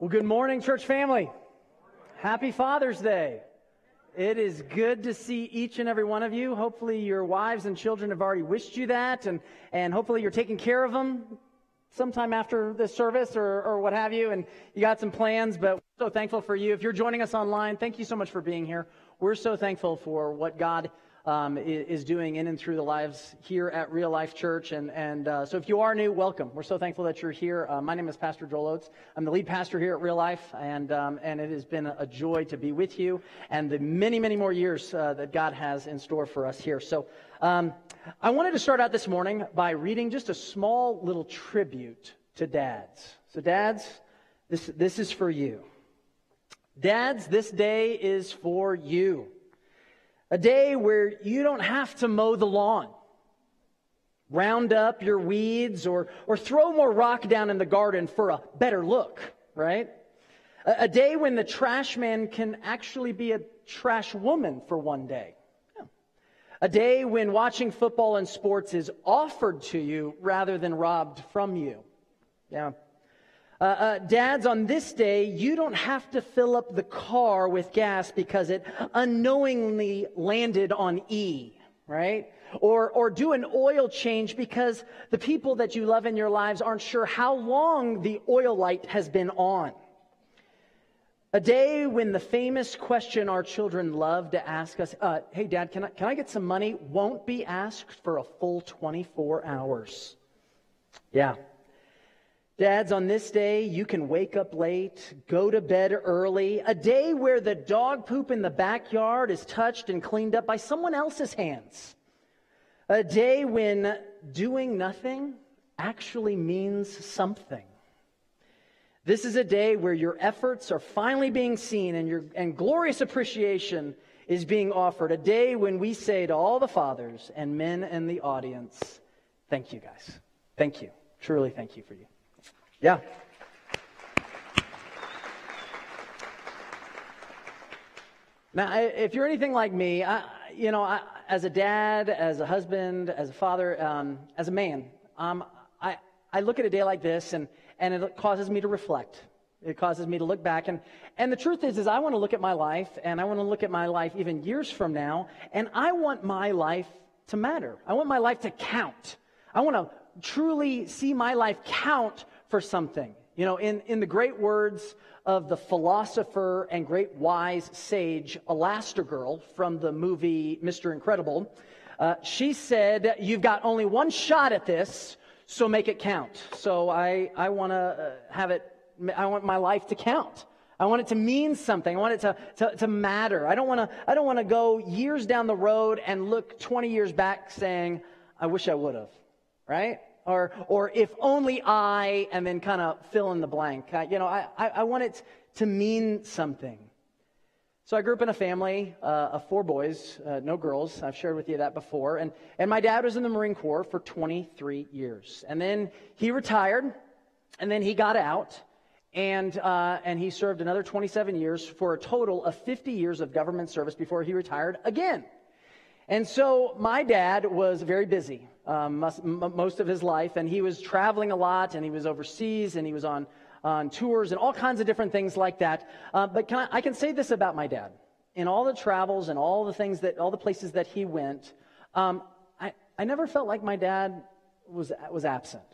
Well, good morning, church family. Happy Father's Day. It is good to see each and every one of you. Hopefully, your wives and children have already wished you that, and, and hopefully, you're taking care of them sometime after this service or, or what have you, and you got some plans, but we're so thankful for you. If you're joining us online, thank you so much for being here. We're so thankful for what God um, is doing in and through the lives here at Real Life Church. And, and uh, so if you are new, welcome. We're so thankful that you're here. Uh, my name is Pastor Joel Oates. I'm the lead pastor here at Real Life, and, um, and it has been a joy to be with you and the many, many more years uh, that God has in store for us here. So um, I wanted to start out this morning by reading just a small little tribute to dads. So, dads, this, this is for you. Dads, this day is for you. A day where you don't have to mow the lawn, round up your weeds, or, or throw more rock down in the garden for a better look, right? A, a day when the trash man can actually be a trash woman for one day. A day when watching football and sports is offered to you rather than robbed from you. Yeah. Uh, uh, dads, on this day, you don't have to fill up the car with gas because it unknowingly landed on E, right? Or, or do an oil change because the people that you love in your lives aren't sure how long the oil light has been on. A day when the famous question our children love to ask us, uh, hey, Dad, can I, can I get some money? won't be asked for a full 24 hours. Yeah. Dads, on this day, you can wake up late, go to bed early, a day where the dog poop in the backyard is touched and cleaned up by someone else's hands. A day when doing nothing actually means something. This is a day where your efforts are finally being seen and, your, and glorious appreciation is being offered. A day when we say to all the fathers and men in the audience, Thank you, guys. Thank you. Truly, thank you for you. Yeah. Now, if you're anything like me, I, you know, I, as a dad, as a husband, as a father, um, as a man, um, I, I look at a day like this and, and it causes me to reflect. It causes me to look back. And, and the truth is, is I want to look at my life and I want to look at my life even years from now. And I want my life to matter. I want my life to count. I want to truly see my life count for something. You know, in, in the great words of the philosopher and great wise sage Elastigirl from the movie Mr. Incredible, uh, she said, You've got only one shot at this, so make it count. So I, I want to uh, have it, I want my life to count. I want it to mean something. I want it to, to, to matter. I don't want to, I don't want to go years down the road and look 20 years back saying, I wish I would have, right? Or, or if only I, and then kind of fill in the blank. I, you know, I, I, want it to mean something. So I grew up in a family uh, of four boys, uh, no girls. I've shared with you that before. And, and my dad was in the Marine Corps for 23 years. And then he retired, and then he got out, and, uh, and he served another 27 years for a total of 50 years of government service before he retired again. And so my dad was very busy um, most, most of his life, and he was traveling a lot, and he was overseas, and he was on, on tours, and all kinds of different things like that. Uh, but can I, I can say this about my dad. In all the travels and all the things that, all the places that he went, um, I, I never felt like my dad was, was absent.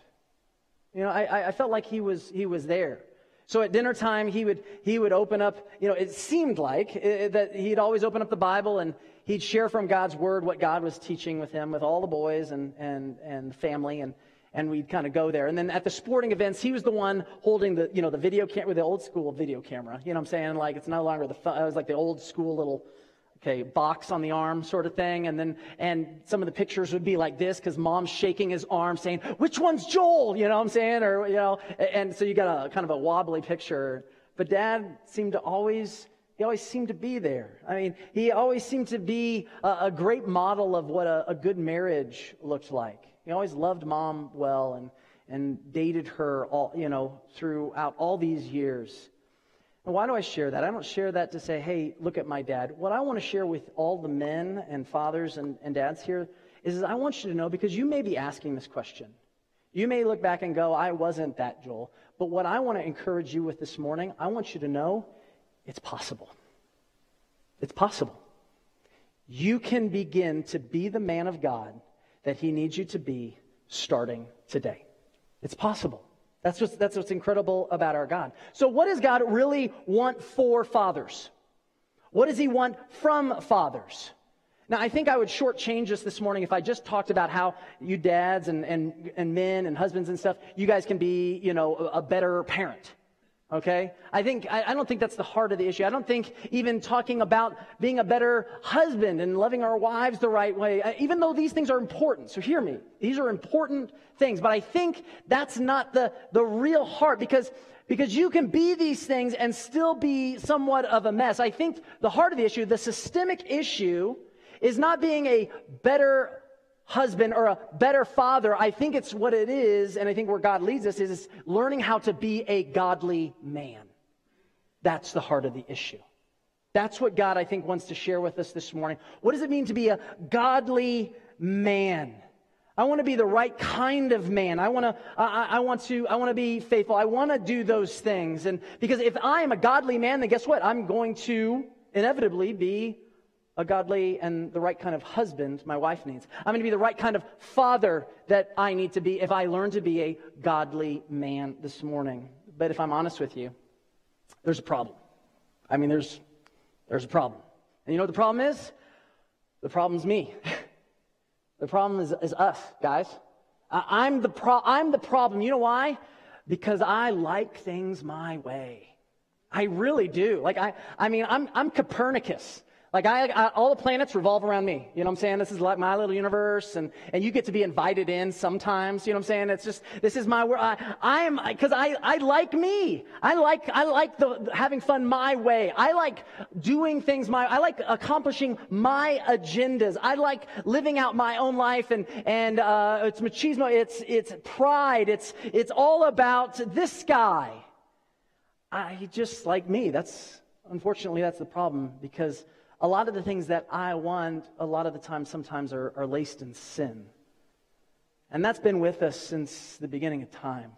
You know, I, I felt like he was, he was there. So at dinner time, he would, he would open up, you know, it seemed like it, that he'd always open up the Bible and he'd share from God's word what God was teaching with him, with all the boys and, and, and family. And, and we'd kind of go there. And then at the sporting events, he was the one holding the, you know, the video camera, the old school video camera. You know what I'm saying? Like, it's no longer the, it was like the old school little, okay, box on the arm sort of thing. And then, and some of the pictures would be like this because mom's shaking his arm saying, which one's Joel? You know what I'm saying? Or, you know, and so you got a kind of a wobbly picture. But dad seemed to always, he always seemed to be there. I mean, he always seemed to be a, a great model of what a, a good marriage looked like. He always loved mom well and, and dated her all, you know, throughout all these years. And why do I share that? I don't share that to say, hey, look at my dad. What I want to share with all the men and fathers and, and dads here is, is I want you to know because you may be asking this question. You may look back and go, I wasn't that Joel. But what I want to encourage you with this morning, I want you to know it's possible. It's possible. You can begin to be the man of God that He needs you to be starting today. It's possible. That's what's, that's what's incredible about our God. So, what does God really want for fathers? What does He want from fathers? Now, I think I would shortchange this this morning if I just talked about how you dads and, and, and men and husbands and stuff, you guys can be, you know, a better parent. Okay? I think, I, I, don't think that's the heart of the issue. I don't think even talking about being a better husband and loving our wives the right way, uh, even though these things are important. So hear me. These are important things, but I think that's not the, the real heart because, because you can be these things and still be somewhat of a mess. I think the heart of the issue, the systemic issue, is not being a better husband or a better father. I think it's what it is, and I think where God leads us is learning how to be a godly man. That's the heart of the issue. That's what God, I think, wants to share with us this morning. What does it mean to be a godly man? I want to be the right kind of man. I want to, I, I want to, I want to be faithful. I want to do those things. And because if I am a godly man, then guess what? I'm going to inevitably be a godly and the right kind of husband my wife needs. I'm going to be the right kind of father that I need to be if I learn to be a godly man this morning. But if I'm honest with you, there's a problem. I mean, there's, there's a problem. And you know what the problem is? The problem's me. the problem is, is us, guys. I, am the pro- I'm the problem. You know why? Because I like things my way. I really do. Like, I, I mean, I'm, I'm Copernicus. Like I, I, all the planets revolve around me. You know what I'm saying? This is like my little universe, and, and you get to be invited in sometimes. You know what I'm saying? It's just this is my world. I, am because I, I like me. I like I like the having fun my way. I like doing things my. I like accomplishing my agendas. I like living out my own life, and and uh, it's machismo. It's it's pride. It's it's all about this guy. I just like me. That's unfortunately that's the problem because a lot of the things that I want, a lot of the time, sometimes are, are laced in sin. And that's been with us since the beginning of time.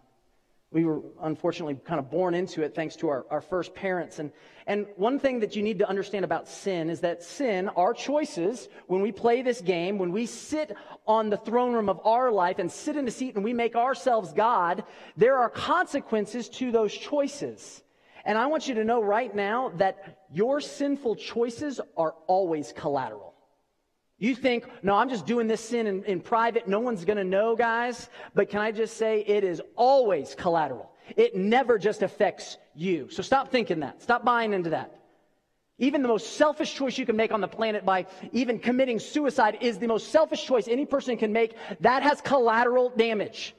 We were unfortunately kind of born into it thanks to our, our first parents. And, and one thing that you need to understand about sin is that sin, our choices, when we play this game, when we sit on the throne room of our life and sit in a seat and we make ourselves God, there are consequences to those choices. And I want you to know right now that your sinful choices are always collateral. You think, no, I'm just doing this sin in, in private. No one's going to know, guys. But can I just say it is always collateral. It never just affects you. So stop thinking that. Stop buying into that. Even the most selfish choice you can make on the planet by even committing suicide is the most selfish choice any person can make. That has collateral damage.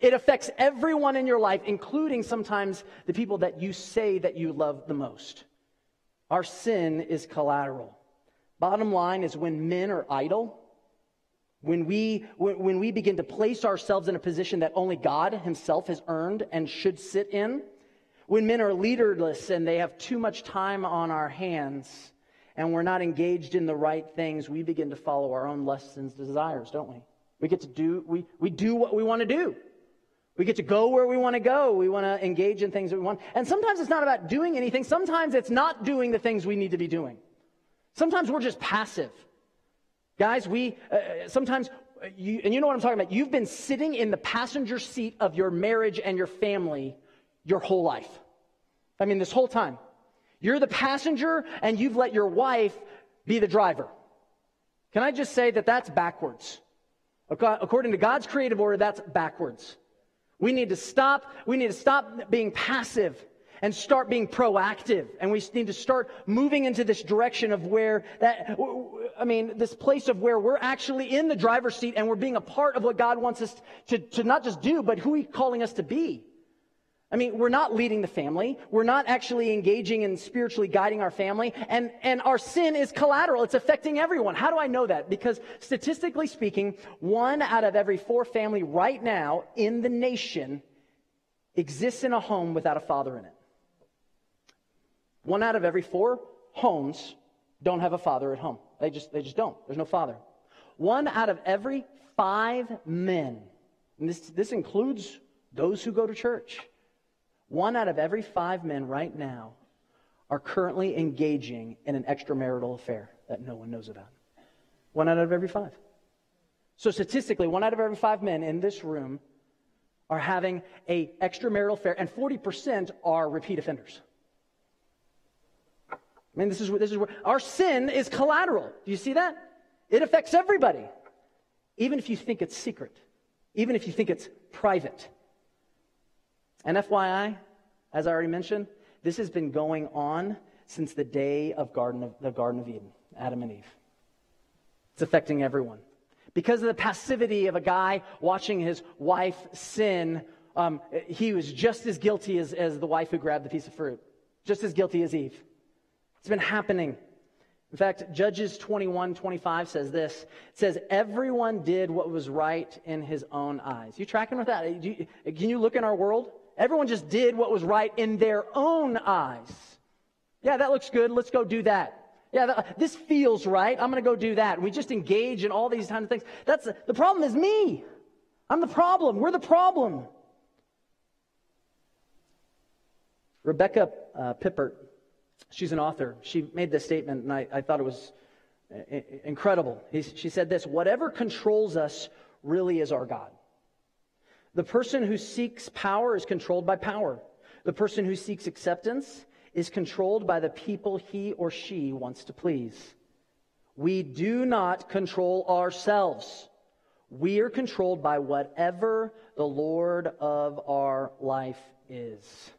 It affects everyone in your life, including sometimes the people that you say that you love the most. Our sin is collateral. Bottom line is when men are idle, when we, when we begin to place ourselves in a position that only God Himself has earned and should sit in, when men are leaderless and they have too much time on our hands and we're not engaged in the right things, we begin to follow our own lusts and desires, don't we? We get to do, we, we do what we want to do. We get to go where we want to go. We want to engage in things that we want. And sometimes it's not about doing anything. Sometimes it's not doing the things we need to be doing. Sometimes we're just passive. Guys, we, uh, sometimes, uh, you, and you know what I'm talking about. You've been sitting in the passenger seat of your marriage and your family your whole life. I mean, this whole time. You're the passenger and you've let your wife be the driver. Can I just say that that's backwards? According to God's creative order, that's backwards. We need to stop, we need to stop being passive and start being proactive. And we need to start moving into this direction of where that, I mean, this place of where we're actually in the driver's seat and we're being a part of what God wants us to, to not just do, but who He's calling us to be. I mean, we're not leading the family. We're not actually engaging and spiritually guiding our family. And, and our sin is collateral. It's affecting everyone. How do I know that? Because statistically speaking, one out of every four family right now in the nation exists in a home without a father in it. One out of every four homes don't have a father at home. They just, they just don't. There's no father. One out of every five men, and this, this includes those who go to church, One out of every five men right now are currently engaging in an extramarital affair that no one knows about. One out of every five. So statistically, one out of every five men in this room are having a extramarital affair, and 40% are repeat offenders. I mean, this is, this is where our sin is collateral. Do you see that? It affects everybody, even if you think it's secret, even if you think it's private. And FYI, as I already mentioned, this has been going on since the day of Garden of, the Garden of Eden, Adam and Eve. It's affecting everyone. Because of the passivity of a guy watching his wife sin, um, he was just as guilty as, as the wife who grabbed the piece of fruit, just as guilty as Eve. It's been happening. In fact, Judges 21 25 says this It says, Everyone did what was right in his own eyes. You tracking with that? You, can you look in our world? Everyone just did what was right in their own eyes. Yeah, that looks good. Let's go do that. Yeah, that, this feels right. I'm going to go do that. We just engage in all these kind of things. That's the problem is me. I'm the problem. We're the problem. Rebecca uh, Pippert, she's an author. She made this statement, and I, I thought it was uh, incredible. she said this Whatever controls us really is our God. The person who seeks power is controlled by power. The person who seeks acceptance is controlled by the people he or she wants to please. We do not control ourselves. We are controlled by whatever the Lord of our life is.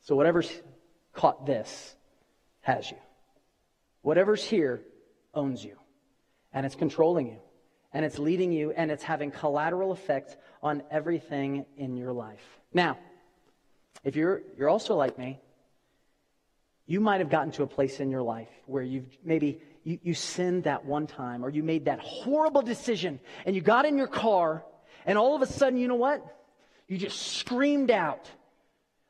So, whatever's caught this has you. Whatever's here owns you, and it's controlling you and it's leading you and it's having collateral effect on everything in your life. Now, if you're, you're also like me, you might have gotten to a place in your life where you've maybe you, you sinned that one time or you made that horrible decision and you got in your car and all of a sudden, you know what? You just screamed out.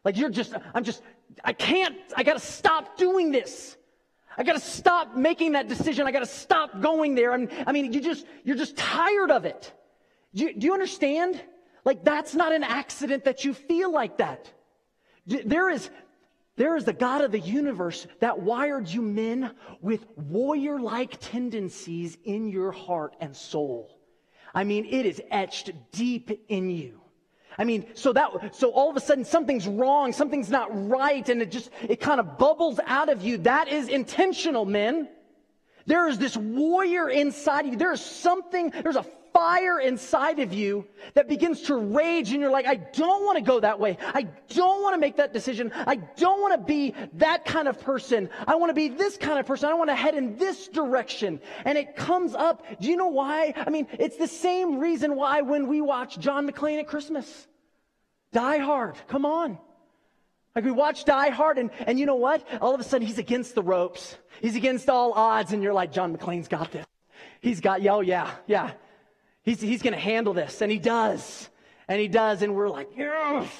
Like you're just, I'm just, I can't, I gotta stop doing this. I got to stop making that decision. I got to stop going there. I I mean, you just, you're just tired of it. Do you, do you understand? Like, that's not an accident that you feel like that. There is, there is the God of the universe that wired you men with warrior like tendencies in your heart and soul. I mean, it is etched deep in you. I mean, so that, so all of a sudden something's wrong, something's not right, and it just, it kind of bubbles out of you. That is intentional, men. There is this warrior inside of you. There is something, there's a fire inside of you that begins to rage, and you're like, I don't want to go that way. I don't want to make that decision. I don't want to be that kind of person. I want to be this kind of person. I want to head in this direction. And it comes up. Do you know why? I mean, it's the same reason why when we watch John McClane at Christmas. Die Hard, come on. Like we watch Die Hard, and, and you know what? All of a sudden, he's against the ropes. He's against all odds, and you're like, John McClane's got this. He's got, oh yeah, yeah. He's, he's going to handle this. And he does. And he does. And we're like, yes.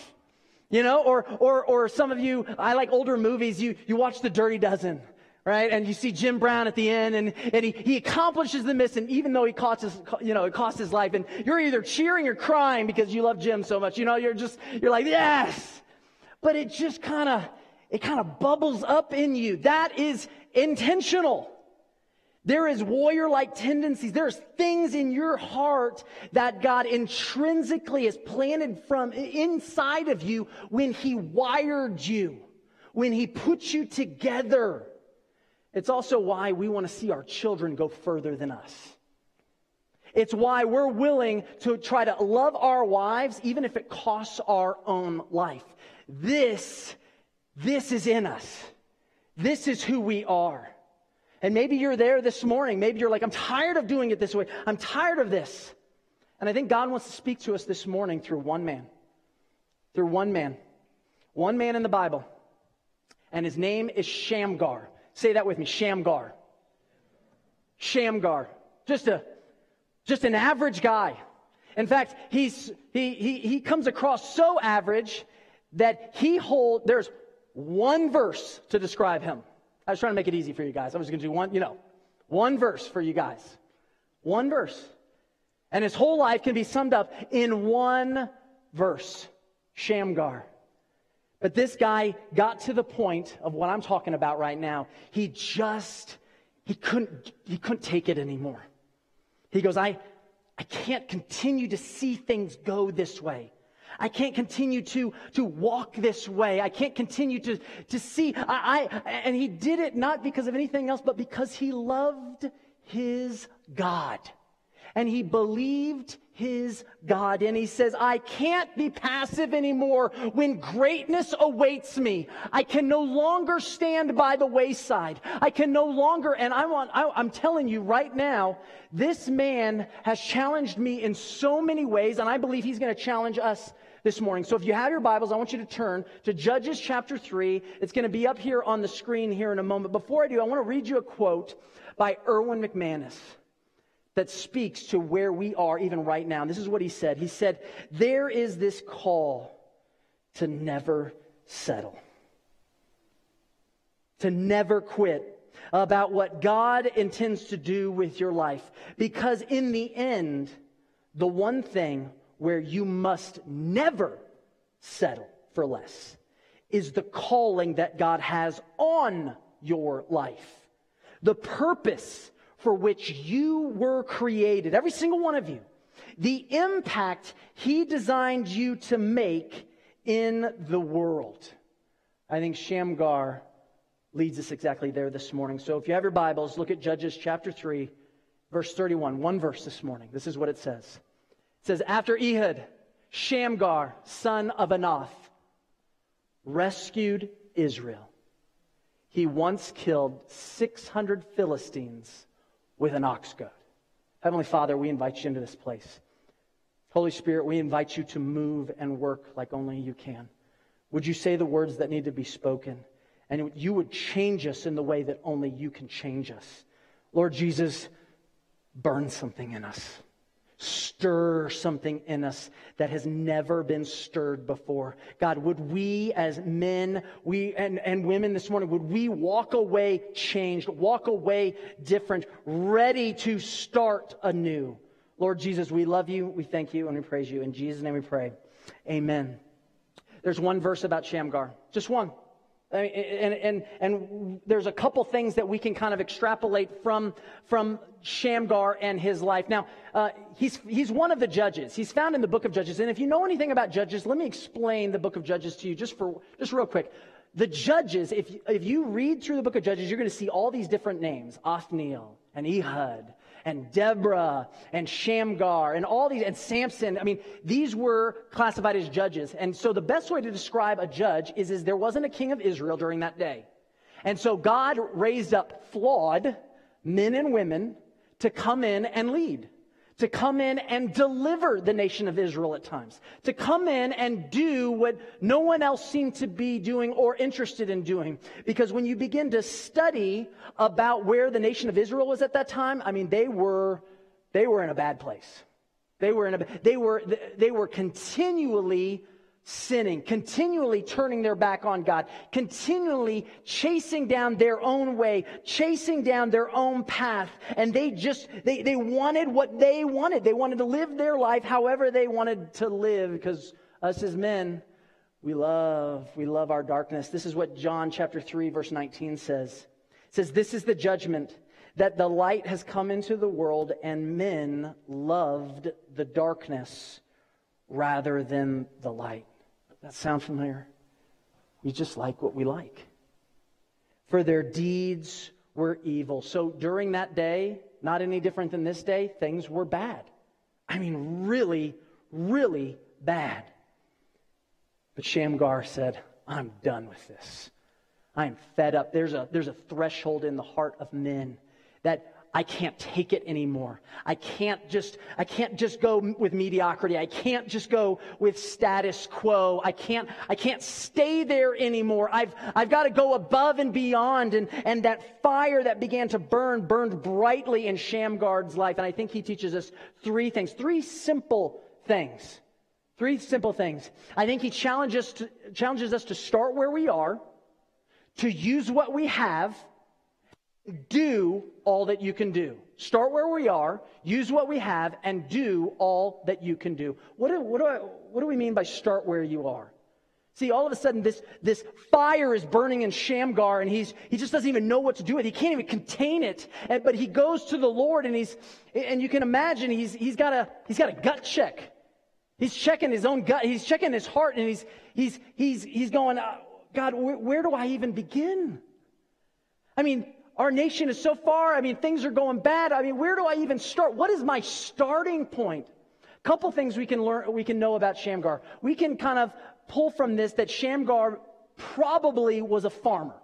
You know, or, or, or some of you, I like older movies. You, you watch The Dirty Dozen, right? And you see Jim Brown at the end and, and he, he accomplishes the mission, even though he costs his, you know, it cost his life. And you're either cheering or crying because you love Jim so much. You know, you're just, you're like, yes. But it just kind of, it kind of bubbles up in you. That is intentional. There is warrior like tendencies. There's things in your heart that God intrinsically has planted from inside of you when He wired you, when He put you together. It's also why we want to see our children go further than us. It's why we're willing to try to love our wives, even if it costs our own life. This, this is in us. This is who we are. And maybe you're there this morning. Maybe you're like, I'm tired of doing it this way. I'm tired of this. And I think God wants to speak to us this morning through one man. Through one man. One man in the Bible. And his name is Shamgar. Say that with me Shamgar. Shamgar. Just a just an average guy. In fact, he's he he he comes across so average that he hold there's one verse to describe him. I was trying to make it easy for you guys. I was going to do one, you know, one verse for you guys. One verse. And his whole life can be summed up in one verse. Shamgar. But this guy got to the point of what I'm talking about right now. He just, he couldn't, he couldn't take it anymore. He goes, I, I can't continue to see things go this way. I can't continue to, to walk this way. I can't continue to, to see. I, I, and he did it not because of anything else, but because he loved his God. And he believed his God. And he says, I can't be passive anymore when greatness awaits me. I can no longer stand by the wayside. I can no longer, and I want, I, I'm telling you right now, this man has challenged me in so many ways, and I believe he's going to challenge us this morning. So if you have your Bibles, I want you to turn to Judges chapter 3. It's going to be up here on the screen here in a moment. Before I do, I want to read you a quote by Erwin McManus that speaks to where we are even right now. And this is what he said. He said, There is this call to never settle, to never quit about what God intends to do with your life. Because in the end, the one thing where you must never settle for less is the calling that God has on your life. The purpose for which you were created, every single one of you, the impact He designed you to make in the world. I think Shamgar leads us exactly there this morning. So if you have your Bibles, look at Judges chapter 3, verse 31. One verse this morning. This is what it says. It says, After Ehud, Shamgar, son of Anath, rescued Israel. He once killed 600 Philistines with an ox goad. Heavenly Father, we invite you into this place. Holy Spirit, we invite you to move and work like only you can. Would you say the words that need to be spoken? And you would change us in the way that only you can change us. Lord Jesus, burn something in us stir something in us that has never been stirred before. God, would we as men, we and, and women this morning, would we walk away changed, walk away different, ready to start anew? Lord Jesus, we love you, we thank you, and we praise you. In Jesus' name we pray. Amen. There's one verse about Shamgar, just one. And, and, and there's a couple things that we can kind of extrapolate from, from Shamgar and his life. Now, uh, he's, he's one of the judges. He's found in the book of Judges. And if you know anything about Judges, let me explain the book of Judges to you just for, just real quick. The judges, if, if you read through the book of Judges, you're going to see all these different names. Othniel and Ehud and Deborah and Shamgar and all these, and Samson. I mean, these were classified as judges. And so the best way to describe a judge is, is there wasn't a king of Israel during that day. And so God raised up flawed men and women to come in and lead to come in and deliver the nation of Israel at times, to come in and do what no one else seemed to be doing or interested in doing. Because when you begin to study about where the nation of Israel was at that time, I mean, they were, they were in a bad place. They were in a, they were, they were continually sinning, continually turning their back on God, continually chasing down their own way, chasing down their own path. And they just, they, they wanted what they wanted. They wanted to live their life however they wanted to live because us as men, we love, we love our darkness. This is what John chapter 3 verse 19 says. It says, this is the judgment that the light has come into the world and men loved the darkness rather than the light that sound familiar? We just like what we like. For their deeds were evil. So during that day, not any different than this day, things were bad. I mean, really, really bad. But Shamgar said, I'm done with this. I'm fed up. There's a, there's a threshold in the heart of men that I can't take it anymore. I can't just, I can't just go with mediocrity. I can't just go with status quo. I can't, I can't stay there anymore. I've, I've got to go above and beyond. And, and that fire that began to burn, burned brightly in Shamgar's life. And I think he teaches us three things, three simple things. Three simple things. I think he challenges, to, challenges us to start where we are, to use what we have, do all that you can do. Start where we are, use what we have, and do all that you can do. What do, what do, I, what do we mean by start where you are? See, all of a sudden, this, this fire is burning in Shamgar, and he's, he just doesn't even know what to do with it. He can't even contain it. And, but he goes to the Lord, and he's, and you can imagine he's, he's got a, he's got a gut check. He's checking his own gut. He's checking his heart, and he's, he's, he's, he's going, uh, God, where, where do I even begin? I mean, our nation is so far. I mean, things are going bad. I mean, where do I even start? What is my starting point? A couple things we can learn, we can know about Shamgar. We can kind of pull from this that Shamgar probably was a farmer.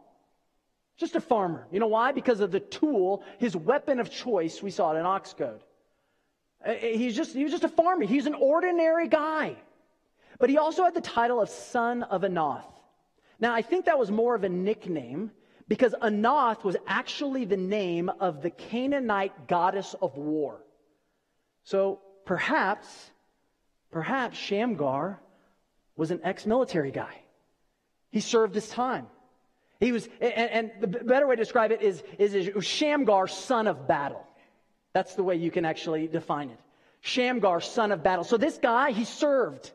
Just a farmer. You know why? Because of the tool, his weapon of choice, we saw it in Ox Goad. Uh, he's just, he was just a farmer. He's an ordinary guy. But he also had the title of son of Anath. Now, I think that was more of a nickname because Anath was actually the name of the Canaanite goddess of war. So perhaps, perhaps Shamgar was an ex military guy. He served his time. He was, and, and, the better way to describe it is, is, is Shamgar, son of battle. That's the way you can actually define it. Shamgar, son of battle. So this guy, he served.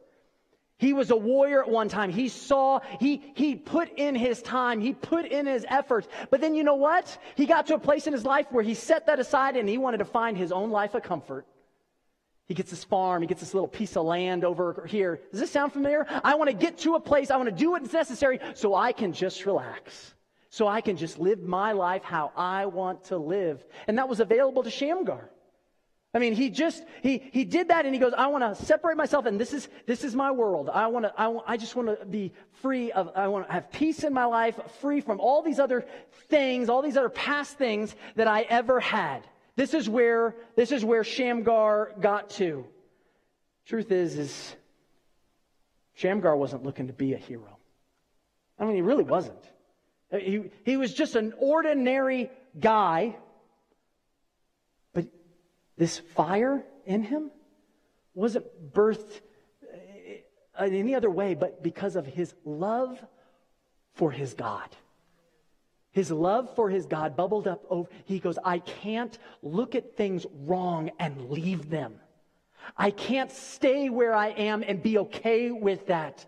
He was a warrior at one time. He saw, he, he put in his time, he put in his effort. But then you know what? He got to a place in his life where he set that aside and he wanted to find his own life of comfort. He gets this farm, he gets this little piece of land over here. Does this sound familiar? I want to get to a place, I want to do what's necessary so I can just relax. So I can just live my life how I want to live. And that was available to Shamgar. I mean, he just, he, he did that and he goes, I want to separate myself and this is, this is my world. I want to, I, I just want to be free of, I want to have peace in my life, free from all these other things, all these other past things that I ever had. This is where, this is where Shamgar got to. Truth is, is Shamgar wasn't looking to be a hero. I mean, he really wasn't. He, he was just an ordinary guy. This fire in him wasn't birthed uh, in any other way but because of his love for his God. His love for his God bubbled up over. He goes, I can't look at things wrong and leave them. I can't stay where I am and be okay with that.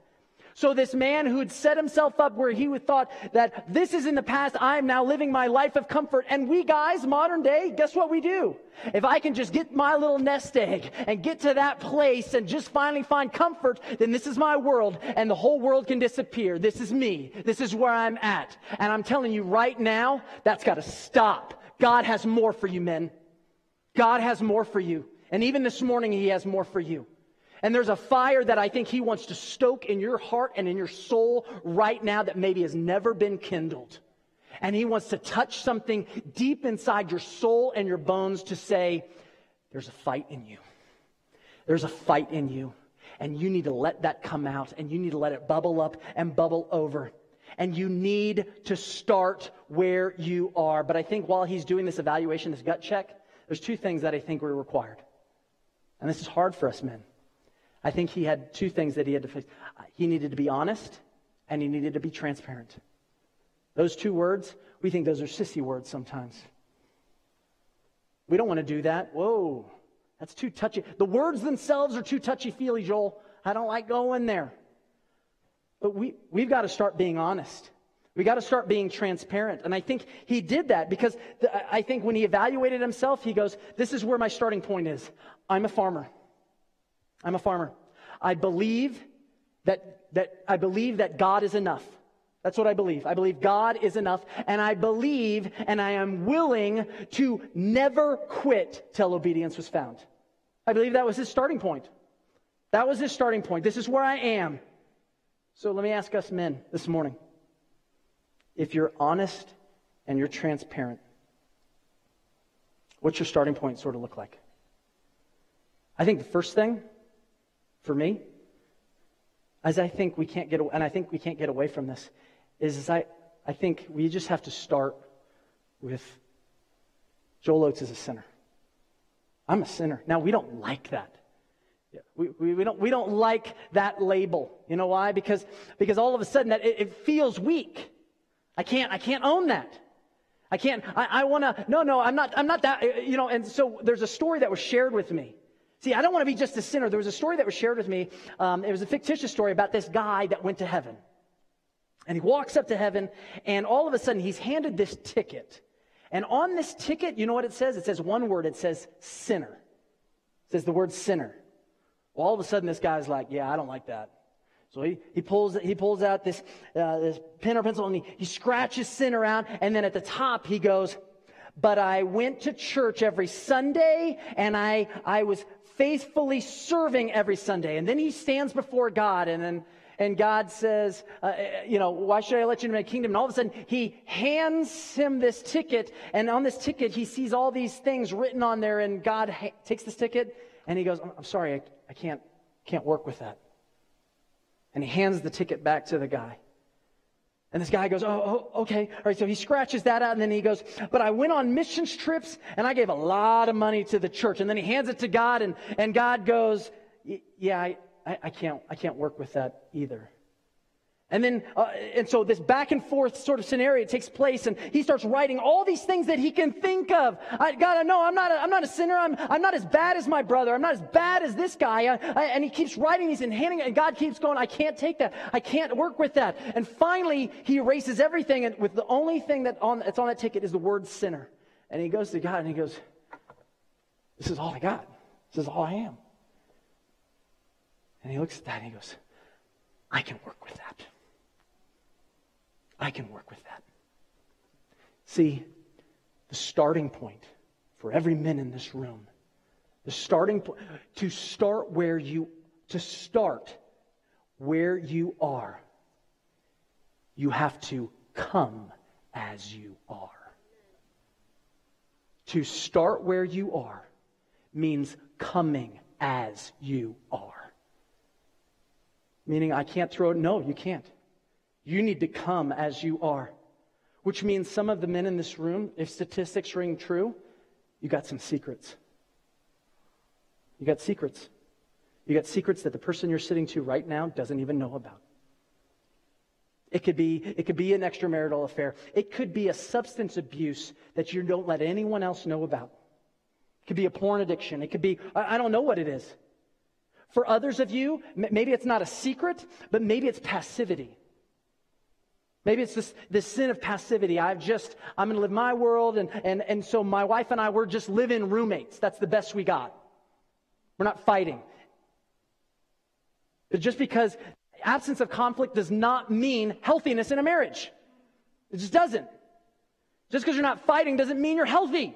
So this man who had set himself up where he thought that this is in the past, I am now living my life of comfort. And we guys, modern day, guess what we do? If I can just get my little nest egg and get to that place and just finally find comfort, then this is my world and the whole world can disappear. This is me. This is where I'm at. And I'm telling you right now, that's got to stop. God has more for you, men. God has more for you. And even this morning, He has more for you. And there's a fire that I think He wants to stoke in your heart and in your soul right now that maybe has never been kindled. And He wants to touch something deep inside your soul and your bones to say, there's a fight in you. There's a fight in you. And you need to let that come out and you need to let it bubble up and bubble over. And you need to start where you are. But I think while he's doing this evaluation, this gut check, there's two things that I think were required. And this is hard for us men. I think he had two things that he had to face. He needed to be honest and he needed to be transparent. Those two words, we think those are sissy words sometimes. We don't want to do that. Whoa, that's too touchy. The words themselves are too touchy feely, Joel. I don't like going there. But we, we've got to start being honest. We got to start being transparent. And I think he did that because I think when he evaluated himself, he goes, This is where my starting point is. I'm a farmer. I'm a farmer. I believe that, that I believe that God is enough. That's what I believe. I believe God is enough, and I believe and I am willing to never quit till obedience was found. I believe that was his starting point. That was his starting point. This is where I am. So let me ask us men this morning. If you're honest and you're transparent, what's your starting point sort of look like? I think the first thing for me, as I think we can't get, and I think we can't get away from this, is, I, I think we just have to start with Joel Oates is a sinner. I'm a sinner. Now, we don't like that. We, we, we, don't, we don't like that label. You know why? Because, because all of a sudden that it, it feels weak. I can't, I can't own that. I can't, I, I want to, no, no, I'm not, I'm not that, you know, and so there's a story that was shared with me. See, I don't want to be just a sinner. There was a story that was shared with me. Um, it was a fictitious story about this guy that went to heaven. And he walks up to heaven, and all of a sudden he's handed this ticket. And on this ticket, you know what it says? It says one word. It says sinner. It says the word sinner. Well, all of a sudden this guy's like, yeah, I don't like that. So he, he, pulls, he pulls out this, uh, this pen or pencil and he, he scratches sin around. And then at the top, he goes, But I went to church every Sunday and I, I was faithfully serving every Sunday. And then he stands before God and then and God says, uh, uh, you know, why should I let you into my kingdom? And all of a sudden, he hands him this ticket, and on this ticket, he sees all these things written on there, and God ha- takes this ticket, and he goes, I'm, I'm sorry, I, I can't, can't work with that. And he hands the ticket back to the guy. And this guy goes, oh, oh, okay. All right, so he scratches that out and then he goes, but I went on missions trips and I gave a lot of money to the church. And then he hands it to God and, and God goes, yeah, I, I, can't, I can't work with that either. And then, uh, and so this back and forth sort of scenario takes place, and he starts writing all these things that he can think of. I, God, I know I'm not, a, I'm not a sinner. I'm, I'm not as bad as my brother. I'm not as bad as this guy. I, I, and he keeps writing these and handing, it, and God keeps going, I can't take that. I can't work with that. And finally, he erases everything, and with the only thing that on, that's on that ticket is the word sinner. And he goes to God and he goes, This is all I got. This is all I am. And he looks at that and he goes, I can work with that. I can work with that. See, the starting point for every man in this room, the starting point, to start where you, to start where you are, you have to come as you are. To start where you are means coming as you are. Meaning, I can't throw it. No, you can't. You need to come as you are. Which means some of the men in this room, if statistics ring true, you got some secrets. You got secrets. You got secrets that the person you're sitting to right now doesn't even know about. It could be, it could be an extramarital affair. It could be a substance abuse that you don't let anyone else know about. It could be a porn addiction. It could be, I, don't know what it is. For others of you, maybe it's not a secret, but maybe it's passivity. Maybe it's this, this sin of passivity. I've just, I'm going to live my world. And, and, and so my wife and I, we're just living roommates. That's the best we got. We're not fighting. But just because absence of conflict does not mean healthiness in a marriage. It just doesn't. Just because you're not fighting doesn't mean you're healthy.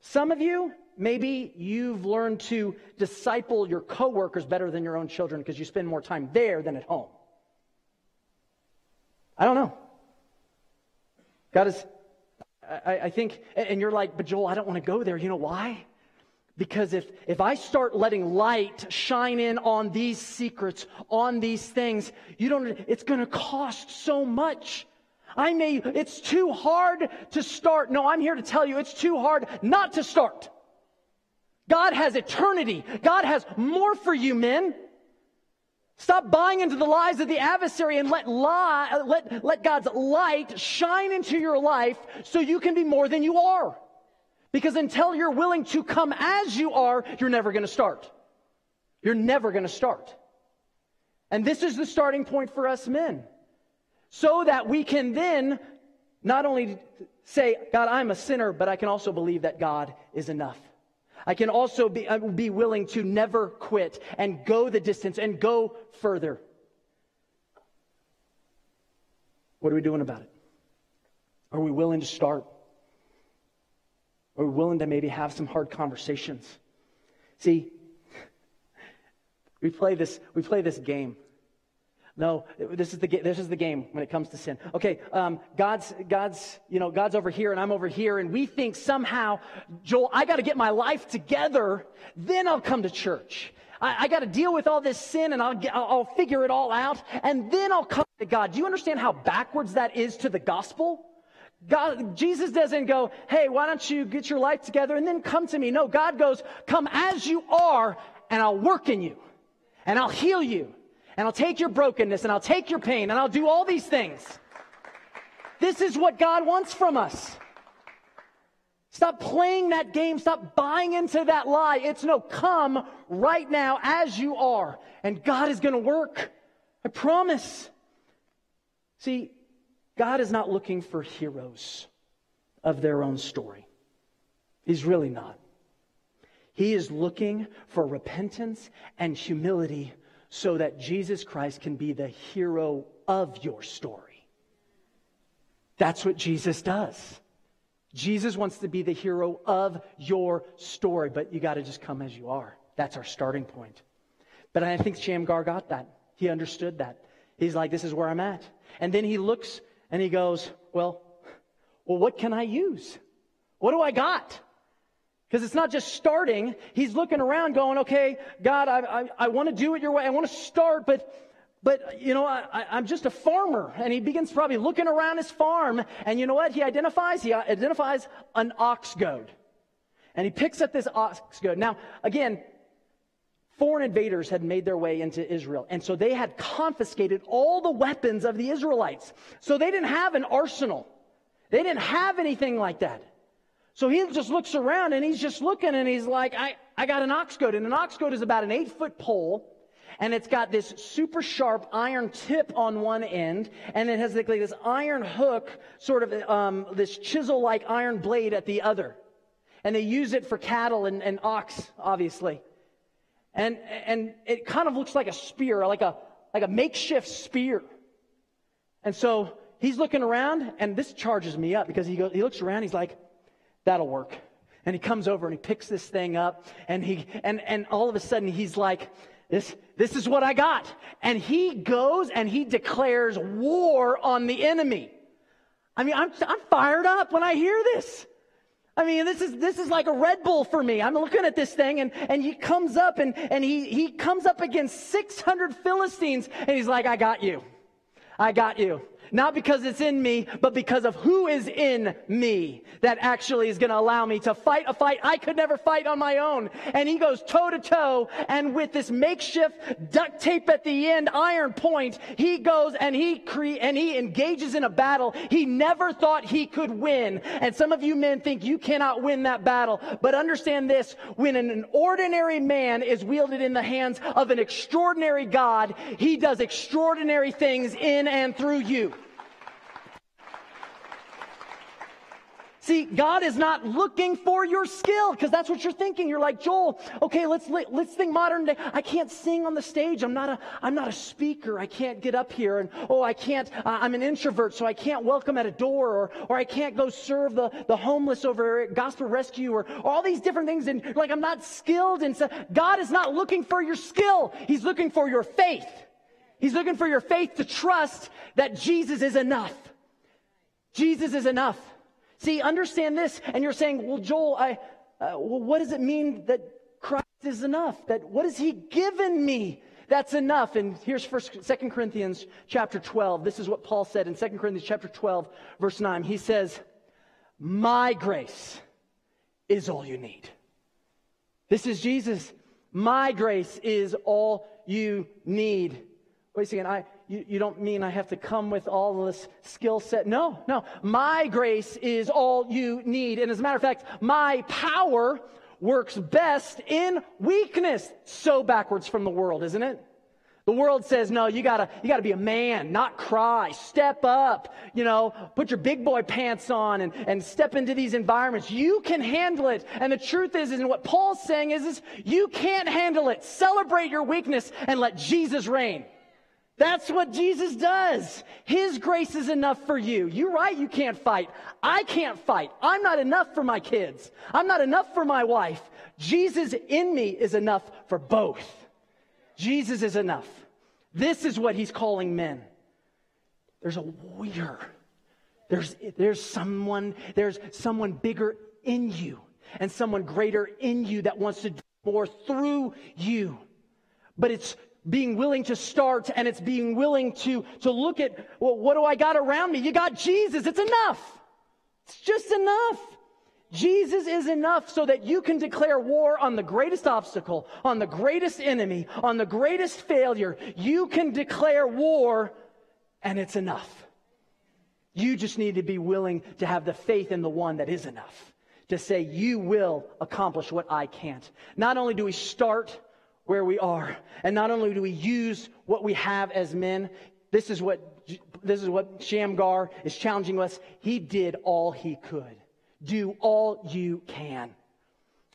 Some of you, maybe you've learned to disciple your coworkers better than your own children because you spend more time there than at home. I don't know. God is, I, I think, and you're like, but Joel, I don't want to go there. You know why? Because if, if I start letting light shine in on these secrets, on these things, you don't, it's going to cost so much. I may, it's too hard to start. No, I'm here to tell you it's too hard not to start. God has eternity. God has more for you, men. Stop buying into the lies of the adversary and let, lie, uh, let, let God's light shine into your life so you can be more than you are. Because until you're willing to come as you are, you're never going to start. You're never going to start. And this is the starting point for us men. So that we can then not only say, God, I'm a sinner, but I can also believe that God is enough. I can also be, uh, be willing to never quit and go the distance and go further. What are we doing about it? Are we willing to start? Are we willing to maybe have some hard conversations? See, we play this, we play this game. No, this is the this is the game when it comes to sin. Okay, um, God's God's you know God's over here and I'm over here, and we think somehow, Joel, I got to get my life together, then I'll come to church. I, I got to deal with all this sin, and I'll get, I'll, I'll figure it all out, and then I'll come to God. Do you understand how backwards that is to the gospel? God, Jesus doesn't go, hey, why don't you get your life together and then come to me? No, God goes, come as you are, and I'll work in you, and I'll heal you, and I'll take your brokenness and I'll take your pain and I'll do all these things. This is what God wants from us. Stop playing that game. Stop buying into that lie. It's no, come right now as you are, and God is going to work. I promise. See, God is not looking for heroes of their own story. He's really not. He is looking for repentance and humility so that Jesus Christ can be the hero of your story. That's what Jesus does. Jesus wants to be the hero of your story, but you got to just come as you are. That's our starting point. But I think Shamgar got that. He understood that. He's like, this is where I'm at. And then he looks and he goes, well, well, what can I use? What do I got? Because it's not just starting. He's looking around going, okay, God, I, I, I want to do it your way. I want to start, but but, you know, I, I'm just a farmer. And he begins probably looking around his farm. And you know what he identifies? He identifies an ox goad. And he picks up this ox goad. Now, again, foreign invaders had made their way into Israel. And so they had confiscated all the weapons of the Israelites. So they didn't have an arsenal. They didn't have anything like that. So he just looks around and he's just looking and he's like, I, I got an ox goad. And an ox goad is about an eight foot pole and it's got this super sharp iron tip on one end, and it has like this iron hook, sort of um, this chisel like iron blade at the other. And they use it for cattle and, and ox, obviously. And, and it kind of looks like a spear, like a, like a makeshift spear. And so he's looking around, and this charges me up because he, goes, he looks around, he's like, that'll work. And he comes over and he picks this thing up, and, he, and, and all of a sudden he's like, this, this is what I got. And he goes and he declares war on the enemy. I mean, I'm, I'm fired up when I hear this. I mean, this is, this is like a Red Bull for me. I'm looking at this thing and, and he comes up and, and he, he comes up against 600 Philistines and he's like, I got you. I got you. Not because it's in me, but because of who is in me that actually is going to allow me to fight a fight I could never fight on my own. And he goes toe to toe and with this makeshift duct tape at the end, iron point, he goes and he cre- and he engages in a battle he never thought he could win. And some of you men think you cannot win that battle. But understand this, when an ordinary man is wielded in the hands of an extraordinary God, he does extraordinary things in and through you. See, God is not looking for your skill because that's what you're thinking. You're like, Joel, okay, let's, let's think modern day. I can't sing on the stage. I'm not a, I'm not a speaker. I can't get up here and, oh, I can't, uh, I'm an introvert, so I can't welcome at a door or, or I can't go serve the, the homeless over at Gospel Rescue or, all these different things. And like, I'm not skilled. And so God is not looking for your skill. He's looking for your faith. He's looking for your faith to trust that Jesus is enough. Jesus is enough. See, understand this, and you're saying, well, Joel, I, uh, well, what does it mean that Christ is enough? That what has He given me? That's enough. And here's first, 2 Corinthians chapter 12. This is what Paul said in 2 Corinthians chapter 12, verse 9. He says, My grace is all you need. This is Jesus. My grace is all you need. Wait a second. I, you, you don't mean I have to come with all this skill set. No, no. My grace is all you need. And as a matter of fact, my power works best in weakness. So backwards from the world, isn't it? The world says, no, you gotta, you gotta be a man, not cry. Step up, you know, put your big boy pants on and, and step into these environments. You can handle it. And the truth is, and what Paul's saying is, is you can't handle it. Celebrate your weakness and let Jesus reign. That's what Jesus does. His grace is enough for you. You're right, you can't fight. I can't fight. I'm not enough for my kids. I'm not enough for my wife. Jesus in me is enough for both. Jesus is enough. This is what he's calling men. There's a warrior. There's, there's someone, there's someone bigger in you and someone greater in you that wants to do more through you. But it's being willing to start and it's being willing to, to look at, well, what do I got around me? You got Jesus. It's enough. It's just enough. Jesus is enough so that you can declare war on the greatest obstacle, on the greatest enemy, on the greatest failure. You can declare war and it's enough. You just need to be willing to have the faith in the one that is enough to say, You will accomplish what I can't. Not only do we start where we are, and not only do we use what we have as men, this is what, this is what Shamgar is challenging us. He did all he could. Do all you can.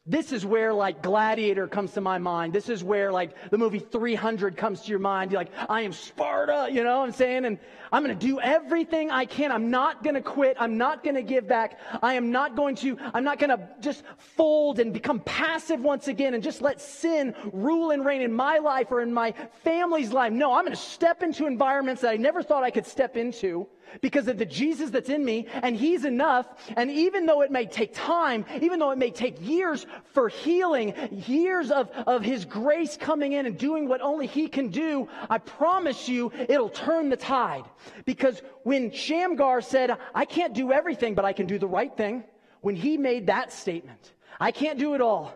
This is where like Gladiator comes to my mind. This is where like the movie 300 comes to your mind. You're like, I am Sparta, you know what I'm saying? And I'm going to do everything I can. I'm not going to quit. I'm not going to give back. I am not going to, I'm not going to just fold and become passive once again and just let sin rule and reign in my life or in my family's life. No, I'm going to step into environments that I never thought I could step into because of the Jesus that's in me, and He's enough. And even though it may take time, even though it may take years for healing, years of, of His grace coming in and doing what only He can do, I promise you it'll turn the tide. Because when Shamgar said, I can't do everything, but I can do the right thing, when he made that statement, I can't do it all,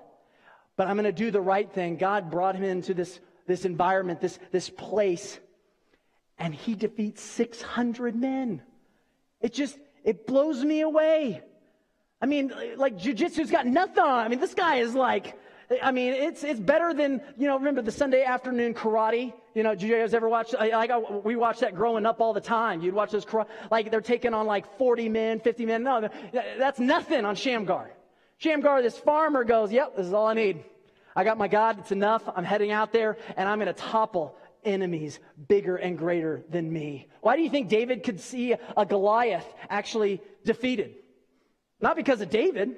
but I'm going to do the right thing, God brought him into this, this environment, this, this place and he defeats 600 men. It just, it blows me away. I mean, like jujitsu's got nothing on. I mean, this guy is like, I mean, it's it's better than you know. Remember the Sunday afternoon karate? You know, did you guys ever watch? Like uh, we watched that growing up all the time. You'd watch those like they're taking on like 40 men, 50 men. No, that's nothing on Shamgar. Shamgar, this farmer goes, "Yep, this is all I need. I got my God. It's enough. I'm heading out there, and I'm going to topple enemies bigger and greater than me. Why do you think David could see a Goliath actually defeated? Not because of David.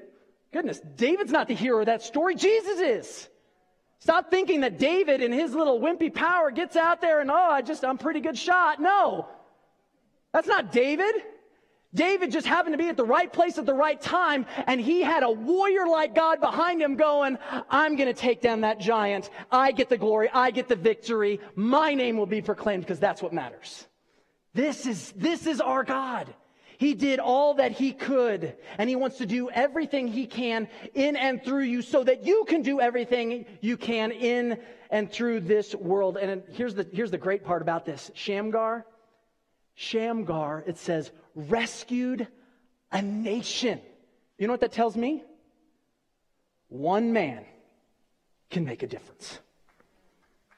Goodness, David's not the hero of that story. Jesus is. Stop thinking that David in his little wimpy power gets out there and, oh, I just, I'm pretty good shot. No. That's not David. David just happened to be at the right place at the right time, and he had a warrior like God behind him going, I'm going to take down that giant. I get the glory. I get the victory. My name will be proclaimed because that's what matters. This is, this is our God. He did all that he could, and he wants to do everything he can in and through you so that you can do everything you can in and through this world. And here's the, here's the great part about this Shamgar, Shamgar, it says, rescued a nation. You know what that tells me? One man can make a difference.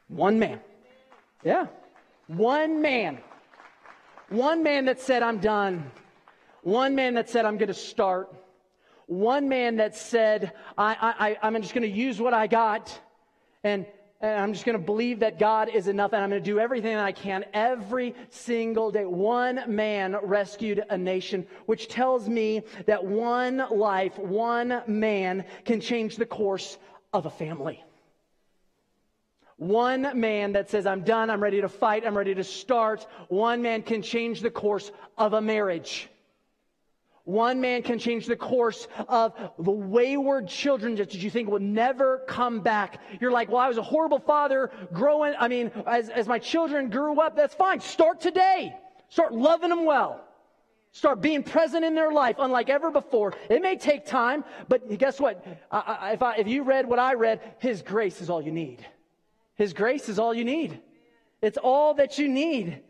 One man. Yeah. One man. One man that said, I'm done. One man that said, I'm going to start. One man that said, I, I, I'm just going to use what I got. And and I'm just going to believe that God is enough and I'm going to do everything that I can every single day. One man rescued a nation, which tells me that one life, one man can change the course of a family. One man that says, I'm done, I'm ready to fight, I'm ready to start. One man can change the course of a marriage. One man can change the course of the wayward children that you think will never come back. You're like, well, I was a horrible father growing. I mean, as, as my children grew up, that's fine. Start today. Start loving them well. Start being present in their life, unlike ever before. It may take time, but guess what? I, I, if, I, if you read what I read, His grace is all you need. His grace is all you need. It's all that you need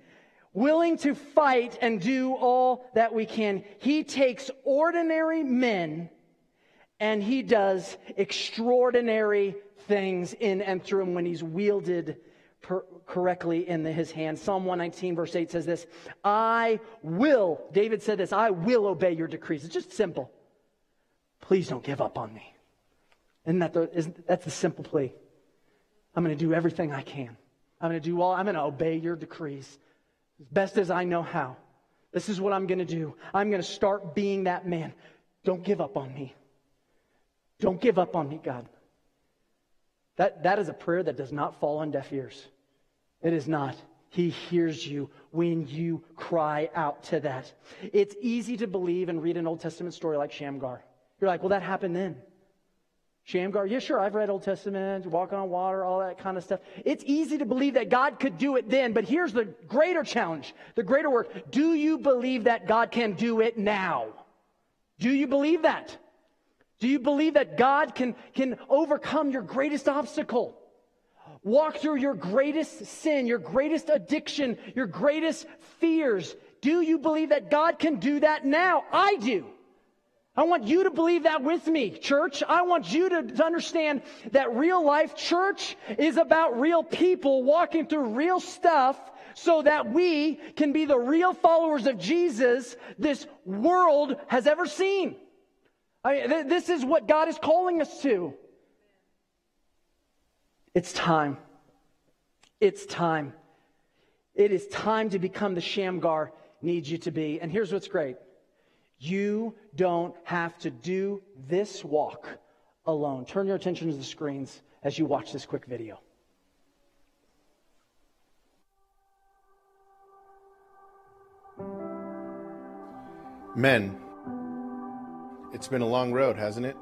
willing to fight and do all that we can. He takes ordinary men and he does extraordinary things in and through him when he's wielded per- correctly in the, his hand. Psalm 119, verse 8 says this I will, David said this, I will obey your decrees. It's just simple. Please don't give up on me. Isn't that the, isn't, that's the simple plea. I'm going to do everything I can. I'm going to do all, I'm going to obey your decrees as best as I know how. This is what I'm going to do. I'm going to start being that man. Don't give up on me. Don't give up on me, God. That, that is a prayer that does not fall on deaf ears. It is not. He hears you when you cry out to that. It's easy to believe and read an Old Testament story like Shamgar. You're like, well, that happened then. Shamgar, yeah, sure, I've read Old Testament, walking on water, all that kind of stuff. It's easy to believe that God could do it then, but here's the greater challenge, the greater work. Do you believe that God can do it now? Do you believe that? Do you believe that God can, can overcome your greatest obstacle? Walk through your greatest sin, your greatest addiction, your greatest fears Do you believe that God can do that now? I do. I want you to believe that with me, church. I want you to, to, understand that real life church is about real people walking through real stuff so that we can be the real followers of Jesus this world has ever seen. I th- this is what God is calling us to. It's time. It's time. It is time to become the Shamgar needs you to be. And here's what's great you don't have to do this walk alone. Turn your attention to the screens as you watch this quick video. Men, it's been a long road, hasn't it?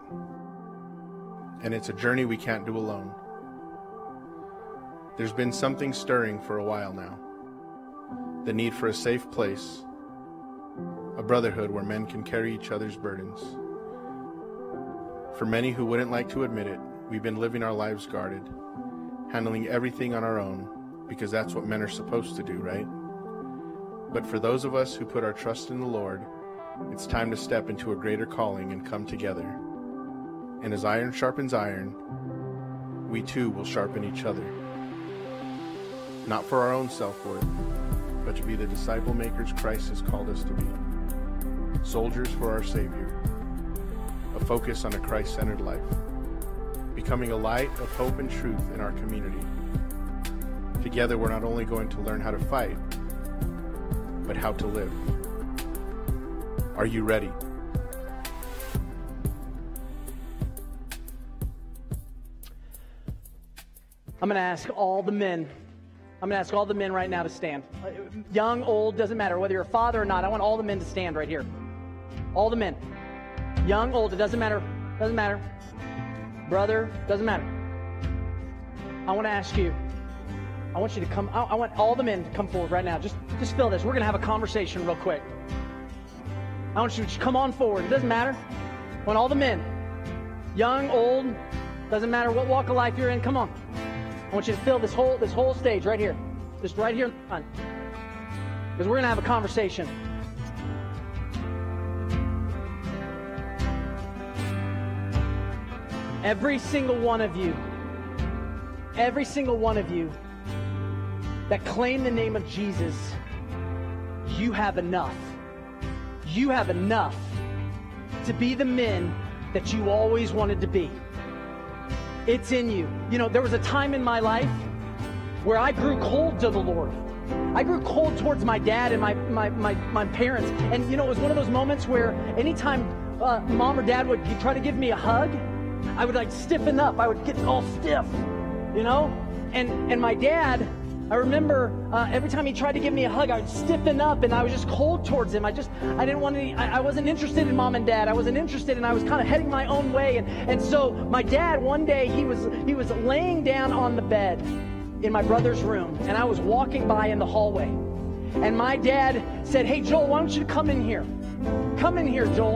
And it's a journey we can't do alone. There's been something stirring for a while now the need for a safe place, a brotherhood where men can carry each other's burdens. For many who wouldn't like to admit it, we've been living our lives guarded, handling everything on our own because that's what men are supposed to do, right? But for those of us who put our trust in the Lord, it's time to step into a greater calling and come together. And as iron sharpens iron, we too will sharpen each other. Not for our own self worth, but to be the disciple makers Christ has called us to be. Soldiers for our Savior. A focus on a Christ centered life. Becoming a light of hope and truth in our community. Together, we're not only going to learn how to fight, but how to live. Are you ready? I'm going to ask all the men. I'm going to ask all the men right now to stand. Uh, young, old, doesn't matter. Whether you're a father or not, I want all the men to stand right here. All the men. Young, old, it doesn't matter. Doesn't matter. Brother, doesn't matter. I want to ask you. I want you to come. I, I want all the men to come forward right now. Just, just feel this. We're going to have a conversation real quick. I want you to come on forward. It doesn't matter. I want all the men, young, old, doesn't matter what walk of life you're in. Come on. I want you to fill this whole this whole stage right here, just right here in front, because we're gonna have a conversation. Every single one of you, every single one of you that claim the name of Jesus, you have enough you have enough to be the men that you always wanted to be. It's in you. You know, there was a time in my life where I grew cold to the Lord. I grew cold towards my dad and my, my, my, my parents. And, you know, it was one of those moments where anytime uh, mom or dad would try to give me a hug, I would like stiffen up. I would get all stiff, you know? And, and my dad, I remember uh, every time he tried to give me a hug, I would stiffen up and I was just cold towards him. I just, I didn't want to, I, I wasn't interested in mom and dad. I wasn't interested and I was kind of heading my own way. And, and so my dad, one day, he was, he was laying down on the bed in my brother's room and I was walking by in the hallway. And my dad said, Hey, Joel, why don't you come in here? Come in here, Joel.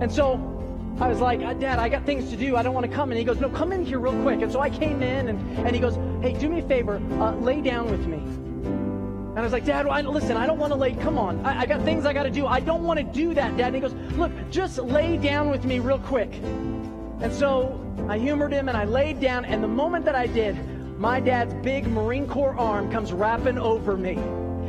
And so I was like, uh, Dad, I got things to do. I don't want to come. And he goes, No, come in here real quick. And so I came in, and, and he goes, Hey, do me a favor, uh, lay down with me. And I was like, Dad, I, listen, I don't want to lay. Come on, I, I got things I got to do. I don't want to do that, Dad. And he goes, Look, just lay down with me real quick. And so I humored him, and I laid down. And the moment that I did, my dad's big Marine Corps arm comes wrapping over me.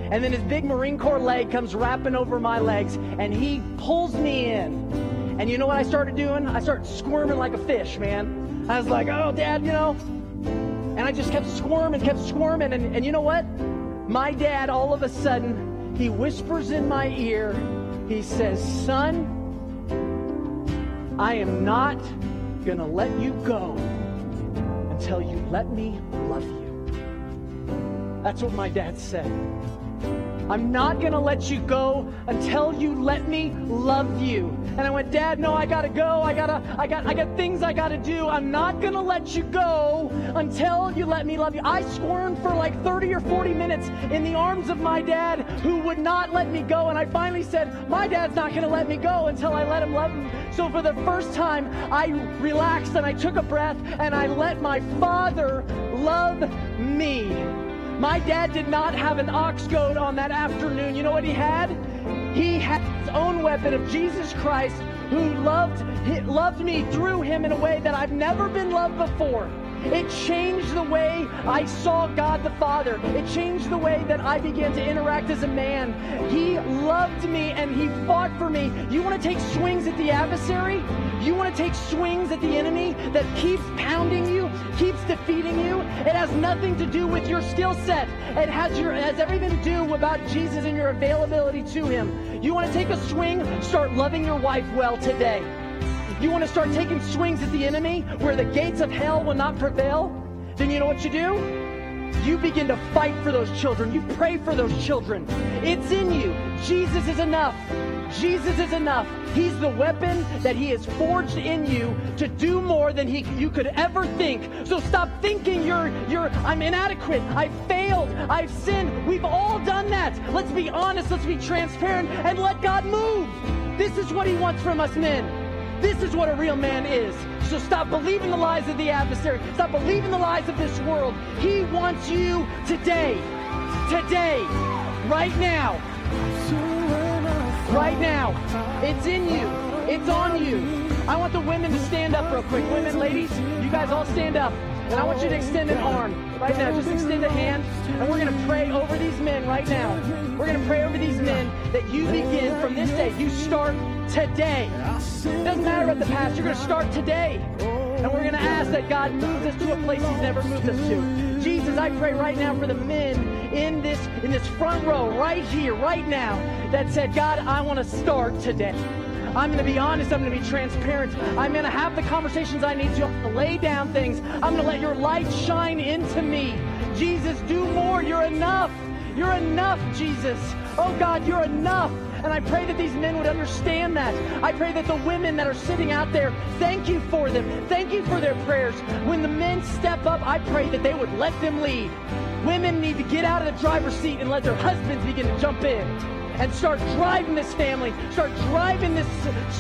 And then his big Marine Corps leg comes wrapping over my legs, and he pulls me in. And you know what I started doing? I started squirming like a fish, man. I was like, oh, Dad, you know. And I just kept squirming, kept squirming. And, and you know what? My dad, all of a sudden, he whispers in my ear, he says, Son, I am not going to let you go until you let me love you. That's what my dad said. I'm not going to let you go until you let me love you. And I went, Dad, no, I got to go. I got to I got I got things I got to do. I'm not going to let you go until you let me love you. I squirmed for like 30 or 40 minutes in the arms of my dad who would not let me go. And I finally said, my dad's not going to let me go until I let him love me. So for the first time, I relaxed and I took a breath and I let my father love me. My dad did not have an ox goad on that afternoon. You know what he had? He had his own weapon of Jesus Christ who loved, loved me through him in a way that I've never been loved before. It changed the way I saw God the Father. It changed the way that I began to interact as a man. He loved me and He fought for me. You want to take swings at the adversary? You want to take swings at the enemy that keeps pounding you, keeps defeating you? It has nothing to do with your skill set. It has, your, it has everything to do about Jesus and your availability to Him. You want to take a swing? Start loving your wife well today. You want to start taking swings at the enemy where the gates of hell will not prevail? Then you know what you do? You begin to fight for those children. You pray for those children. It's in you. Jesus is enough. Jesus is enough. He's the weapon that He has forged in you to do more than he, you could ever think. So stop thinking you're, you're, I'm inadequate. I failed. I've sinned. We've all done that. Let's be honest. Let's be transparent and let God move. This is what He wants from us men. This is what a real man is. So stop believing the lies of the adversary. Stop believing the lies of this world. He wants you today. Today. Right now. Right now. It's in you. It's on you. I want the women to stand up real quick. Women, ladies, you guys all stand up. And I want you to extend an arm right now. Just extend a hand. And we're going to pray over these men right now. We're going to pray over these men that you begin from this day. You start today. It doesn't matter about the past. You're going to start today. And we're going to ask that God moves us to a place He's never moved us to. Jesus, I pray right now for the men in this in this front row, right here, right now, that said, God, I want to start today. I'm going to be honest. I'm going to be transparent. I'm going to have the conversations I need to. I'm going to lay down things. I'm going to let your light shine into me. Jesus, do more. You're enough. You're enough, Jesus. Oh God, you're enough. And I pray that these men would understand that. I pray that the women that are sitting out there, thank you for them. Thank you for their prayers. When the men step up, I pray that they would let them lead. Women need to get out of the driver's seat and let their husbands begin to jump in and start driving this family, start driving this,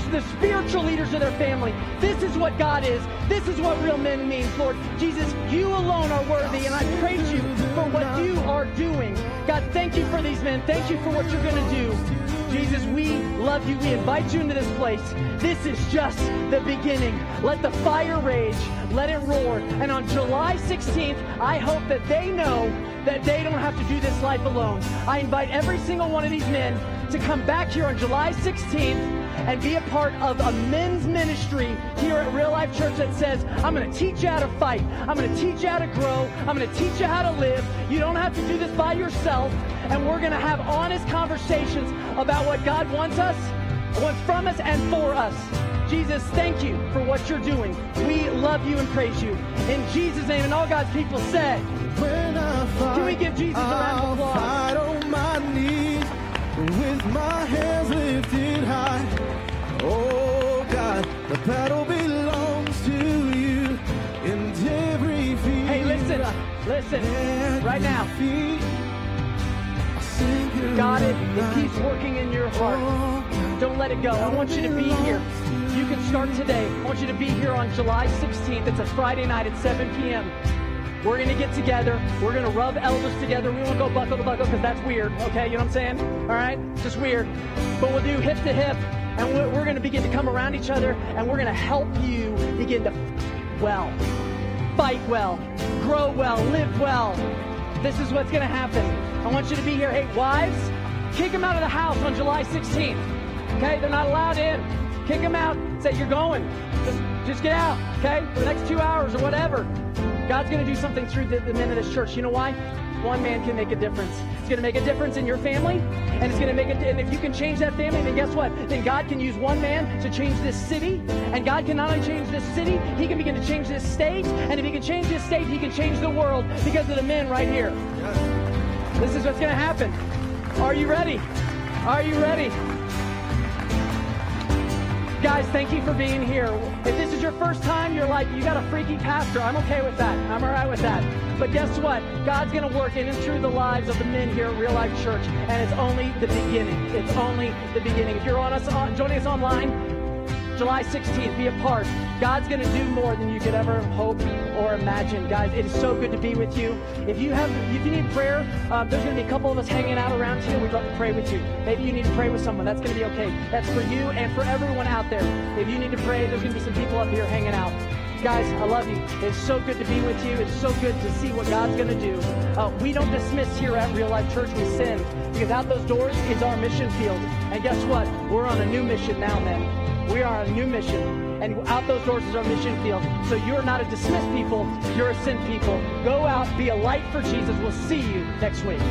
the spiritual leaders of their family. This is what God is. This is what real men means, Lord. Jesus, you alone are worthy, and I praise you for what you are doing. God, thank you for these men. Thank you for what you're going to do. Jesus, we love you. We invite you into this place. This is just the beginning. Let the fire rage. Let it roar. And on July 16th, I hope that they know that they don't have to do this life alone. I invite every single one of these men to come back here on July 16th and be a part of a men's ministry here at Real Life Church that says, I'm going to teach you how to fight. I'm going to teach you how to grow. I'm going to teach you how to live. You don't have to do this by yourself. And we're going to have honest conversations about what God wants us, wants from us, and for us. Jesus, thank you for what you're doing. We love you and praise you. In Jesus' name, and all God's people said, Can we give Jesus a round of applause? Oh God, the battle belongs to you and every. Hey, listen, listen, right now. Got it. It keeps working in your heart. Oh, Don't let it go. I want you to be here. You can start today. I want you to be here on July 16th. It's a Friday night at 7 p.m. We're going to get together. We're going to rub elbows together. We won't go buckle to buckle because that's weird. Okay, you know what I'm saying? All right? It's just weird. But we'll do hip to hip, and we're, we're going to begin to come around each other, and we're going to help you begin to well, fight well, grow well, live well. This is what's going to happen. I want you to be here. Hey, wives, kick them out of the house on July 16th. Okay? They're not allowed in. Kick them out. Say, you're going. Just, just get out, okay? For the next two hours or whatever. God's going to do something through the, the men of this church. You know why? One man can make a difference. It's going to make a difference in your family, and it's going to make it. And if you can change that family, then guess what? Then God can use one man to change this city, and God can not only change this city, He can begin to change this state, and if He can change this state, He can change the world because of the men right here. This is what's going to happen. Are you ready? Are you ready? Guys, thank you for being here. If this is your first time, you're like, you got a freaky pastor. I'm okay with that. I'm all right with that. But guess what? God's going to work in and through the lives of the men here at Real Life Church, and it's only the beginning. It's only the beginning. If you're on us, on, joining us online, July 16th, be a part. God's going to do more than you could ever hope or imagine. Guys, it is so good to be with you. If you have, if you need prayer, um, there's going to be a couple of us hanging out around here. We'd love to pray with you. Maybe you need to pray with someone. That's going to be okay. That's for you and for everyone out there. If you need to pray, there's going to be some people up here hanging out. Guys, I love you. It's so good to be with you. It's so good to see what God's going to do. Uh, we don't dismiss here at Real Life Church. We send because out those doors is our mission field. And guess what? We're on a new mission now, men. We are on a new mission. And out those doors is our mission field. So you're not a dismissed people, you're a sent people. Go out, be a light for Jesus. We'll see you next week.